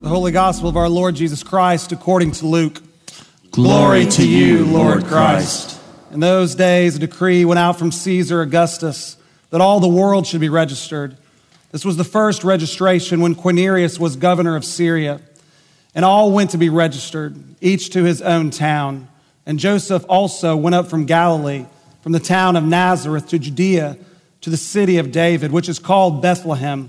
The Holy Gospel of our Lord Jesus Christ according to Luke. Glory to you, Lord Christ. In those days, a decree went out from Caesar Augustus that all the world should be registered. This was the first registration when Quirinius was governor of Syria. And all went to be registered, each to his own town. And Joseph also went up from Galilee, from the town of Nazareth to Judea, to the city of David, which is called Bethlehem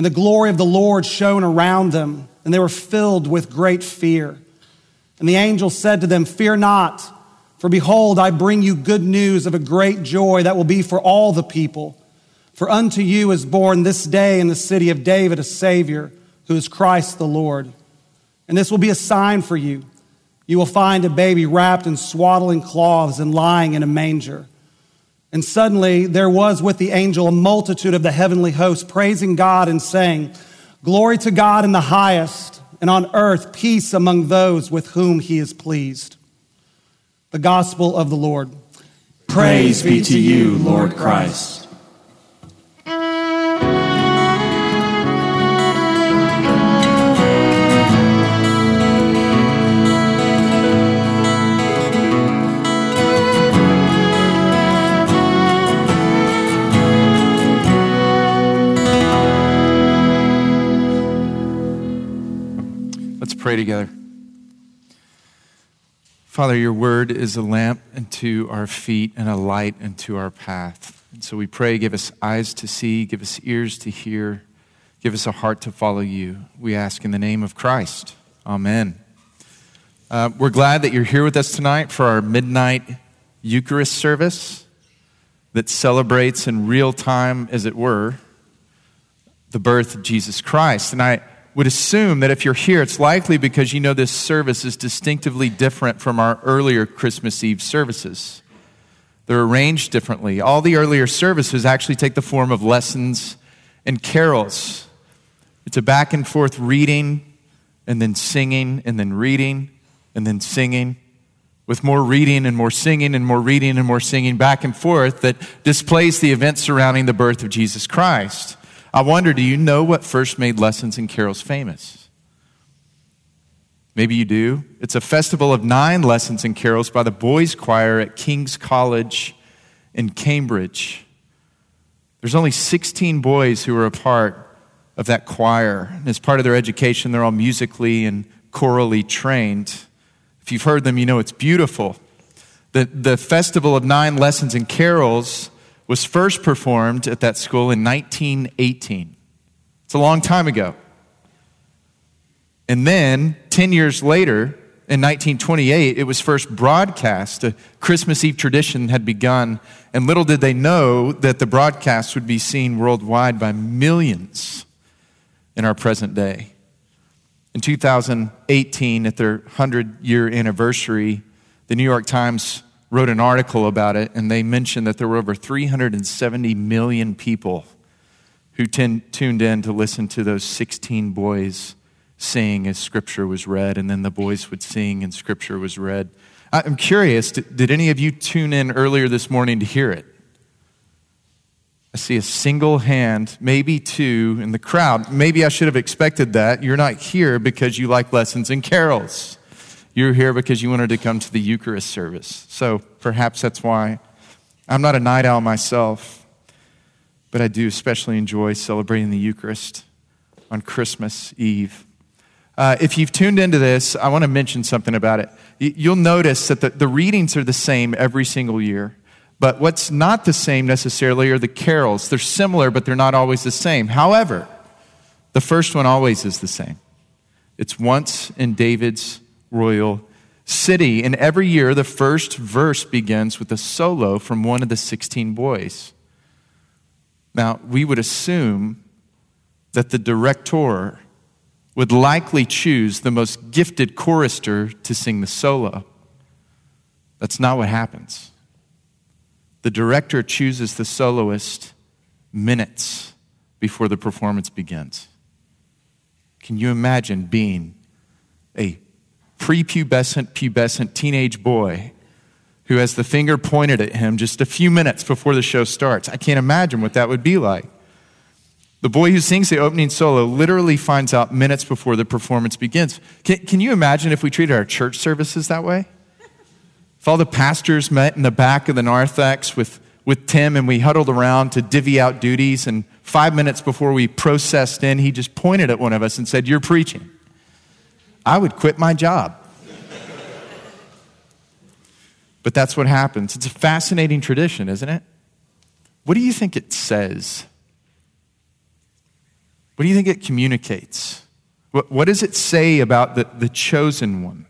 and the glory of the Lord shone around them, and they were filled with great fear. And the angel said to them, Fear not, for behold, I bring you good news of a great joy that will be for all the people. For unto you is born this day in the city of David a Savior, who is Christ the Lord. And this will be a sign for you. You will find a baby wrapped in swaddling cloths and lying in a manger. And suddenly there was with the angel a multitude of the heavenly host praising God and saying, Glory to God in the highest, and on earth peace among those with whom he is pleased. The gospel of the Lord. Praise be to you, Lord Christ. Pray together. Father, your word is a lamp unto our feet and a light unto our path. And so we pray, give us eyes to see, give us ears to hear, give us a heart to follow you. We ask in the name of Christ. Amen. Uh, we're glad that you're here with us tonight for our midnight Eucharist service that celebrates in real time, as it were, the birth of Jesus Christ. And I, would assume that if you're here, it's likely because you know this service is distinctively different from our earlier Christmas Eve services. They're arranged differently. All the earlier services actually take the form of lessons and carols. It's a back and forth reading and then singing and then reading and then singing with more reading and more singing and more reading and more singing back and forth that displays the events surrounding the birth of Jesus Christ. I wonder, do you know what first made lessons and carols famous? Maybe you do. It's a festival of nine lessons and carols by the boys' choir at King's College in Cambridge. There's only 16 boys who are a part of that choir. And as part of their education, they're all musically and chorally trained. If you've heard them, you know it's beautiful. The, the festival of nine lessons and carols was first performed at that school in 1918. It's a long time ago. And then, 10 years later, in 1928, it was first broadcast. A Christmas Eve tradition had begun, and little did they know that the broadcast would be seen worldwide by millions in our present day. In 2018, at their 100 year anniversary, the New York Times wrote an article about it, and they mentioned that there were over 370 million people who tuned in to listen to those 16 boys sing as scripture was read, and then the boys would sing and scripture was read. I'm curious, did, did any of you tune in earlier this morning to hear it? I see a single hand, maybe two in the crowd. Maybe I should have expected that. You're not here because you like lessons and carols. You're here because you wanted to come to the Eucharist service. So perhaps that's why. I'm not a night owl myself, but I do especially enjoy celebrating the Eucharist on Christmas Eve. Uh, if you've tuned into this, I want to mention something about it. You'll notice that the, the readings are the same every single year. But what's not the same necessarily are the carols. They're similar, but they're not always the same. However, the first one always is the same. It's once in David's royal city. And every year, the first verse begins with a solo from one of the 16 boys. Now, we would assume that the director would likely choose the most gifted chorister to sing the solo. That's not what happens. The director chooses the soloist minutes before the performance begins. Can you imagine being a prepubescent, pubescent teenage boy who has the finger pointed at him just a few minutes before the show starts? I can't imagine what that would be like. The boy who sings the opening solo literally finds out minutes before the performance begins. Can, can you imagine if we treated our church services that way? If all the pastors met in the back of the narthex with, with Tim and we huddled around to divvy out duties, and five minutes before we processed in, he just pointed at one of us and said, You're preaching. I would quit my job. but that's what happens. It's a fascinating tradition, isn't it? What do you think it says what do you think it communicates? What, what does it say about the, the chosen one?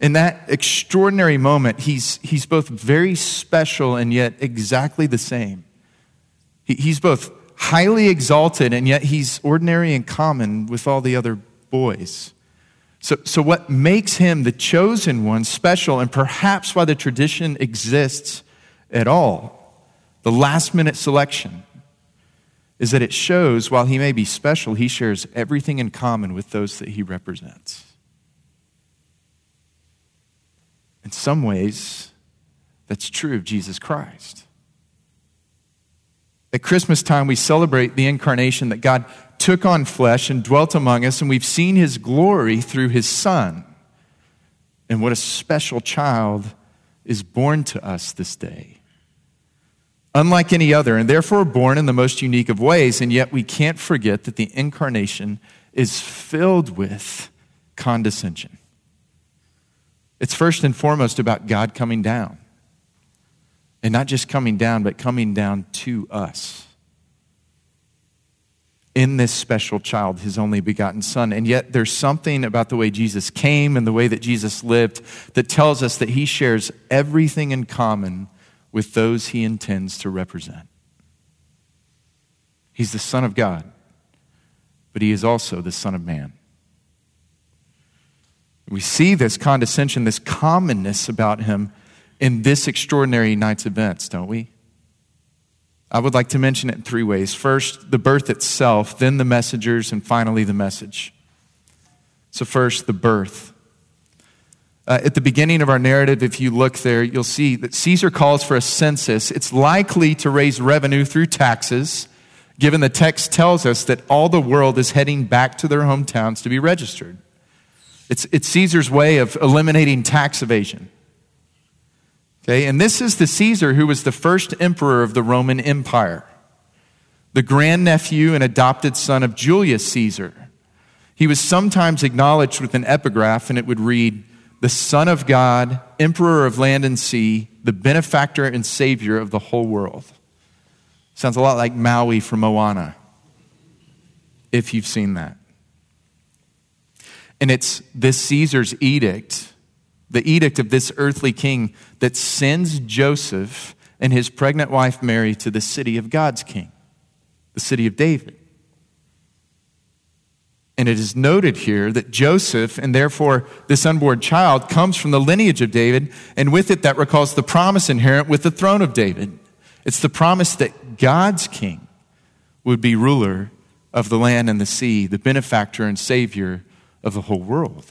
In that extraordinary moment, he's, he's both very special and yet exactly the same. He, he's both highly exalted and yet he's ordinary and common with all the other boys. So, so, what makes him the chosen one special, and perhaps why the tradition exists at all, the last minute selection, is that it shows while he may be special, he shares everything in common with those that he represents. In some ways, that's true of Jesus Christ. At Christmas time, we celebrate the incarnation that God took on flesh and dwelt among us, and we've seen his glory through his Son. And what a special child is born to us this day unlike any other, and therefore born in the most unique of ways. And yet we can't forget that the incarnation is filled with condescension. It's first and foremost about God coming down. And not just coming down, but coming down to us. In this special child, his only begotten son. And yet, there's something about the way Jesus came and the way that Jesus lived that tells us that he shares everything in common with those he intends to represent. He's the Son of God, but he is also the Son of Man. We see this condescension, this commonness about him in this extraordinary night's events, don't we? I would like to mention it in three ways. First, the birth itself, then the messengers, and finally the message. So, first, the birth. Uh, at the beginning of our narrative, if you look there, you'll see that Caesar calls for a census. It's likely to raise revenue through taxes, given the text tells us that all the world is heading back to their hometowns to be registered. It's, it's Caesar's way of eliminating tax evasion. Okay, and this is the Caesar who was the first emperor of the Roman Empire, the grandnephew and adopted son of Julius Caesar. He was sometimes acknowledged with an epigraph, and it would read, the Son of God, Emperor of land and sea, the benefactor and savior of the whole world. Sounds a lot like Maui from Moana, if you've seen that. And it's this Caesar's edict, the edict of this earthly king, that sends Joseph and his pregnant wife Mary to the city of God's king, the city of David. And it is noted here that Joseph, and therefore this unborn child, comes from the lineage of David, and with it that recalls the promise inherent with the throne of David. It's the promise that God's king would be ruler of the land and the sea, the benefactor and savior of the whole world.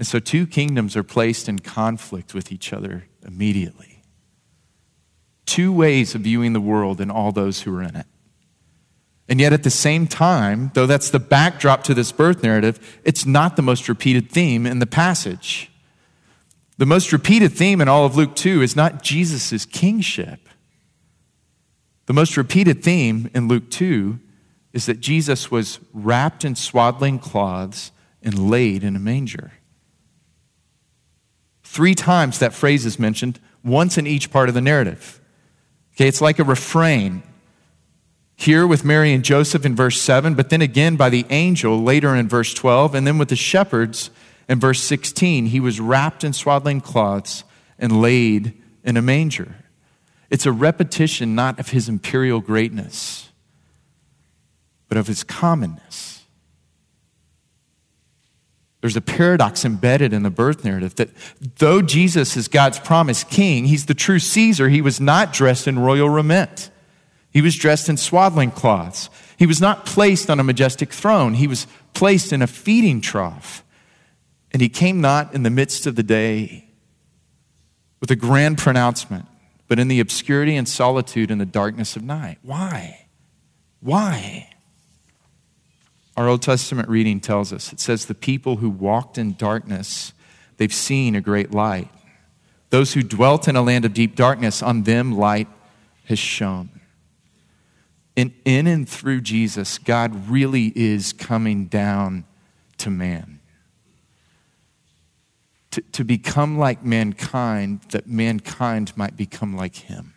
And so two kingdoms are placed in conflict with each other immediately. Two ways of viewing the world and all those who are in it. And yet, at the same time, though that's the backdrop to this birth narrative, it's not the most repeated theme in the passage. The most repeated theme in all of Luke 2 is not Jesus' kingship. The most repeated theme in Luke 2 is that Jesus was wrapped in swaddling cloths and laid in a manger. Three times that phrase is mentioned, once in each part of the narrative. Okay, it's like a refrain here with Mary and Joseph in verse 7, but then again by the angel later in verse 12, and then with the shepherds in verse 16. He was wrapped in swaddling cloths and laid in a manger. It's a repetition not of his imperial greatness, but of his commonness. There's a paradox embedded in the birth narrative that though Jesus is God's promised king, he's the true Caesar, he was not dressed in royal raiment. He was dressed in swaddling cloths. He was not placed on a majestic throne. He was placed in a feeding trough. And he came not in the midst of the day with a grand pronouncement, but in the obscurity and solitude and the darkness of night. Why? Why? Our Old Testament reading tells us it says, The people who walked in darkness, they've seen a great light. Those who dwelt in a land of deep darkness, on them light has shone. And in and through Jesus, God really is coming down to man. To, to become like mankind, that mankind might become like him.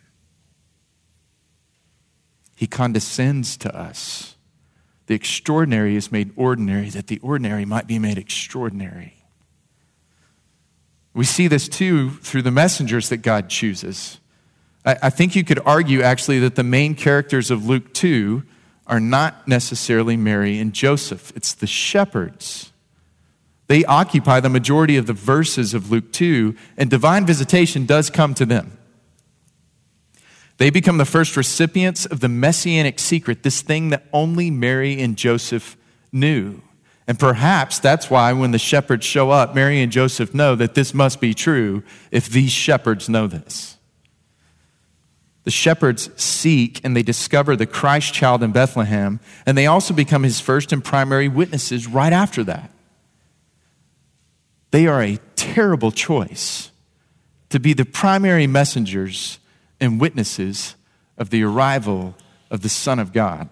He condescends to us the extraordinary is made ordinary, that the ordinary might be made extraordinary. We see this too through the messengers that God chooses. I, I think you could argue actually that the main characters of Luke 2 are not necessarily Mary and Joseph, it's the shepherds. They occupy the majority of the verses of Luke 2, and divine visitation does come to them. They become the first recipients of the messianic secret, this thing that only Mary and Joseph knew. And perhaps that's why when the shepherds show up, Mary and Joseph know that this must be true if these shepherds know this. The shepherds seek and they discover the Christ child in Bethlehem, and they also become his first and primary witnesses right after that. They are a terrible choice to be the primary messengers and witnesses of the arrival of the Son of God.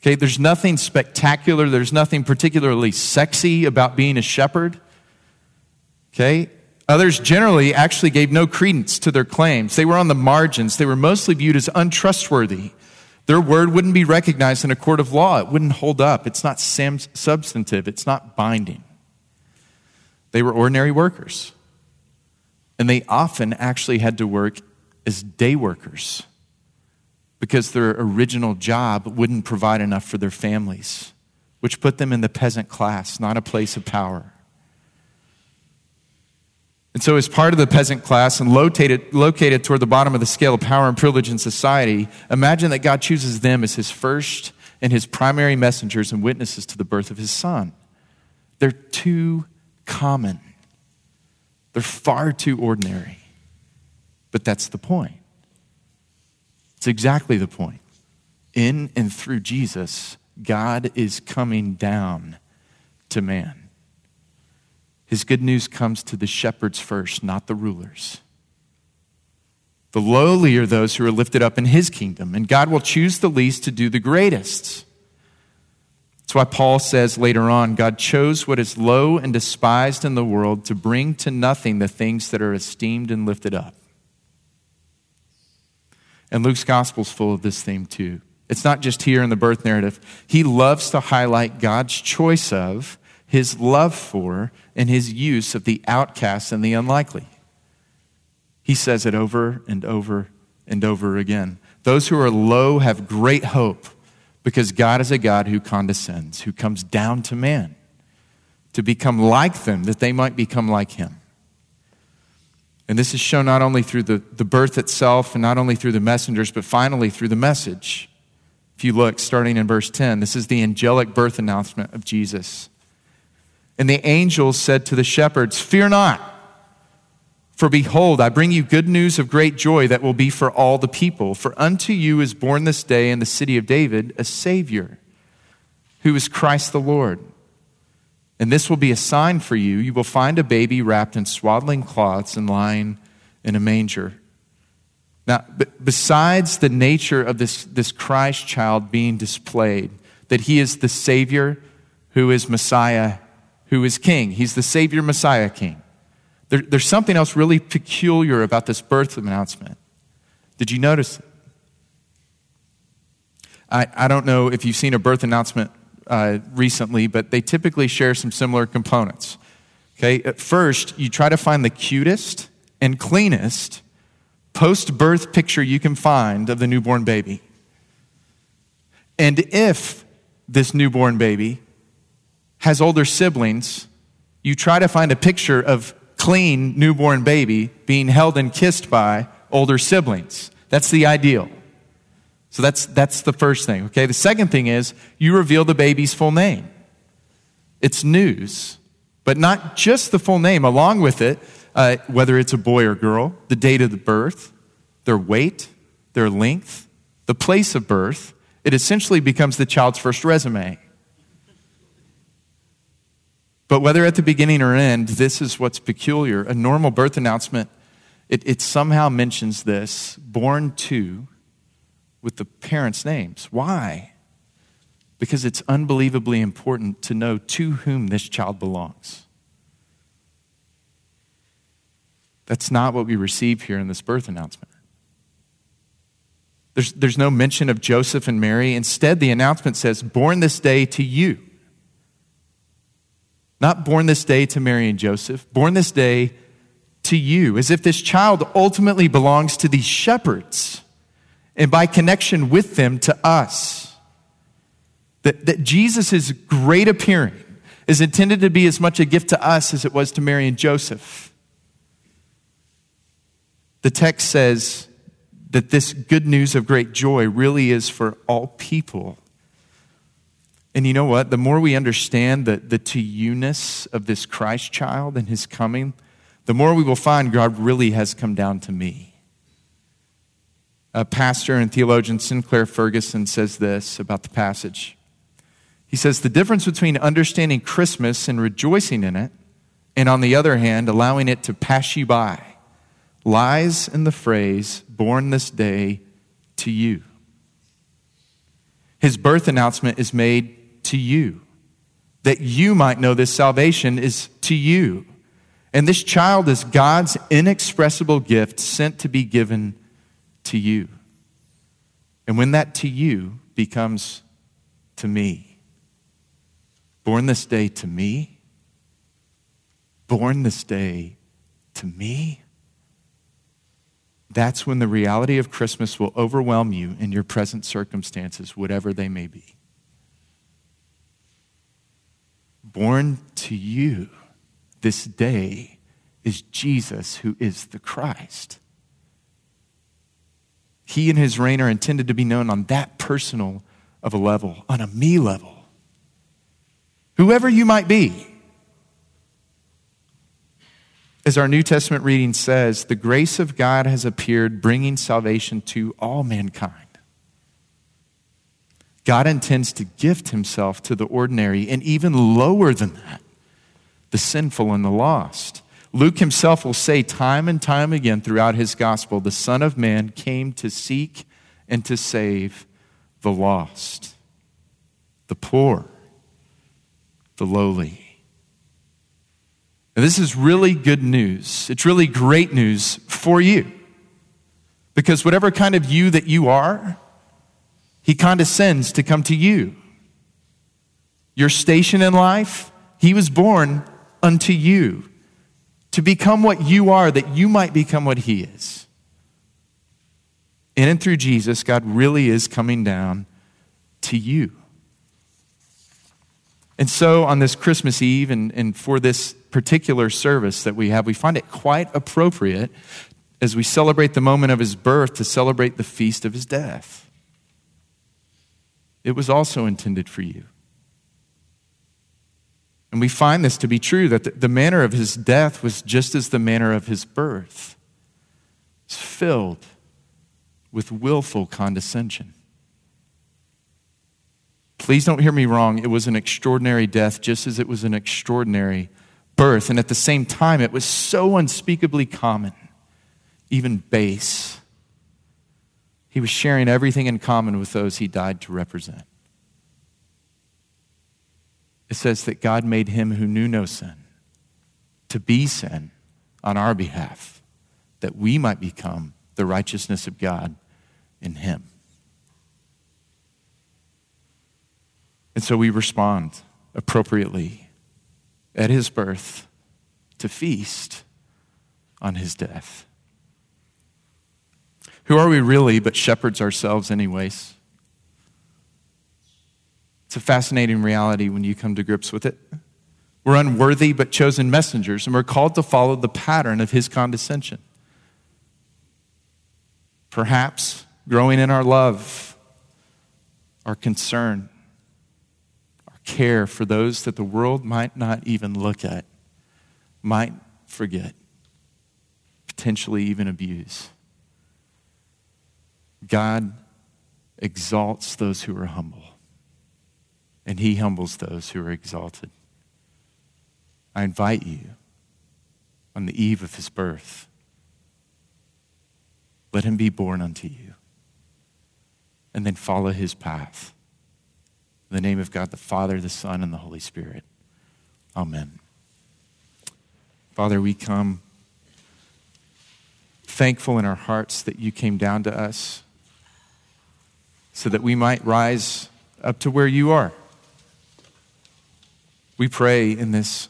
Okay, there's nothing spectacular, there's nothing particularly sexy about being a shepherd. Okay, others generally actually gave no credence to their claims. They were on the margins, they were mostly viewed as untrustworthy. Their word wouldn't be recognized in a court of law, it wouldn't hold up. It's not substantive, it's not binding. They were ordinary workers. And they often actually had to work as day workers because their original job wouldn't provide enough for their families, which put them in the peasant class, not a place of power. And so, as part of the peasant class and located, located toward the bottom of the scale of power and privilege in society, imagine that God chooses them as his first and his primary messengers and witnesses to the birth of his son. They're too common, they're far too ordinary. But that's the point. It's exactly the point. In and through Jesus, God is coming down to man. His good news comes to the shepherds first, not the rulers. The lowly are those who are lifted up in his kingdom, and God will choose the least to do the greatest. That's why Paul says later on God chose what is low and despised in the world to bring to nothing the things that are esteemed and lifted up. And Luke's gospel is full of this theme too. It's not just here in the birth narrative. He loves to highlight God's choice of, his love for, and his use of the outcasts and the unlikely. He says it over and over and over again. Those who are low have great hope because God is a God who condescends, who comes down to man to become like them, that they might become like him. And this is shown not only through the, the birth itself and not only through the messengers, but finally through the message. If you look, starting in verse 10, this is the angelic birth announcement of Jesus. And the angels said to the shepherds, Fear not, for behold, I bring you good news of great joy that will be for all the people. For unto you is born this day in the city of David a Savior, who is Christ the Lord. And this will be a sign for you. You will find a baby wrapped in swaddling cloths and lying in a manger. Now, besides the nature of this, this Christ child being displayed, that he is the Savior who is Messiah, who is King, he's the Savior, Messiah, King. There, there's something else really peculiar about this birth announcement. Did you notice it? I, I don't know if you've seen a birth announcement uh, recently, but they typically share some similar components. Okay, at first, you try to find the cutest and cleanest post birth picture you can find of the newborn baby. And if this newborn baby has older siblings, you try to find a picture of clean newborn baby being held and kissed by older siblings. That's the ideal. So that's, that's the first thing, okay? The second thing is you reveal the baby's full name. It's news, but not just the full name. Along with it, uh, whether it's a boy or girl, the date of the birth, their weight, their length, the place of birth. It essentially becomes the child's first resume. But whether at the beginning or end, this is what's peculiar. A normal birth announcement, it, it somehow mentions this born to with the parents' names. Why? Because it's unbelievably important to know to whom this child belongs. That's not what we receive here in this birth announcement. There's, there's no mention of Joseph and Mary. Instead, the announcement says, Born this day to you. Not born this day to Mary and Joseph, born this day to you, as if this child ultimately belongs to these shepherds and by connection with them to us. That, that Jesus' great appearing is intended to be as much a gift to us as it was to Mary and Joseph. The text says that this good news of great joy really is for all people. And you know what? The more we understand the, the to you-ness of this Christ child and his coming, the more we will find God really has come down to me. A pastor and theologian Sinclair Ferguson says this about the passage. He says, The difference between understanding Christmas and rejoicing in it, and on the other hand, allowing it to pass you by, lies in the phrase, born this day to you. His birth announcement is made to you, that you might know this salvation is to you. And this child is God's inexpressible gift sent to be given to you. And when that to you becomes to me, born this day to me, born this day to me, that's when the reality of Christmas will overwhelm you in your present circumstances, whatever they may be born to you this day is Jesus, who is the Christ. He and his reign are intended to be known on that personal of a level, on a me level. Whoever you might be. As our New Testament reading says, the grace of God has appeared, bringing salvation to all mankind. God intends to gift himself to the ordinary and even lower than that, the sinful and the lost. Luke himself will say time and time again throughout his gospel the Son of Man came to seek and to save the lost, the poor, the lowly. And this is really good news. It's really great news for you. Because whatever kind of you that you are, he condescends to come to you. Your station in life, He was born unto you to become what you are, that you might become what He is. In and through Jesus, God really is coming down to you. And so on this Christmas Eve and, and for this particular service that we have, we find it quite appropriate as we celebrate the moment of his birth to celebrate the feast of his death it was also intended for you. And we find this to be true that the, manner of his death was just as the manner of his birth. It's filled with willful condescension. Please don't hear me wrong. It was an extraordinary death, just as it was an extraordinary birth. And at the same time, it was so unspeakably common, even base he was sharing everything in common with those he died to represent. It says that God made him who knew no sin to be sin on our behalf, that we might become the righteousness of God in him. And so we respond appropriately at his birth to feast on his death. Who are we really but shepherds ourselves, anyways? It's a fascinating reality when you come to grips with it. We're unworthy but chosen messengers, and we're called to follow the pattern of his condescension. Perhaps growing in our love, our concern, our care for those that the world might not even look at, might forget, potentially even abuse. God exalts those who are humble, and he humbles those who are exalted. I invite you on the eve of his birth, let him be born unto you, and then follow his path. In the name of God, the Father, the Son, and the Holy Spirit. Amen. Father, we come thankful in our hearts that you came down to us so that we might rise up to where you are. We pray in this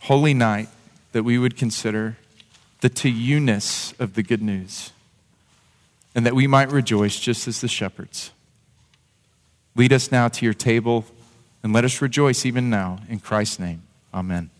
holy night that we would consider the to you ness of the good news and that we might rejoice just as the shepherds. Lead us now to your table and let us rejoice even now. In Christ's name, amen.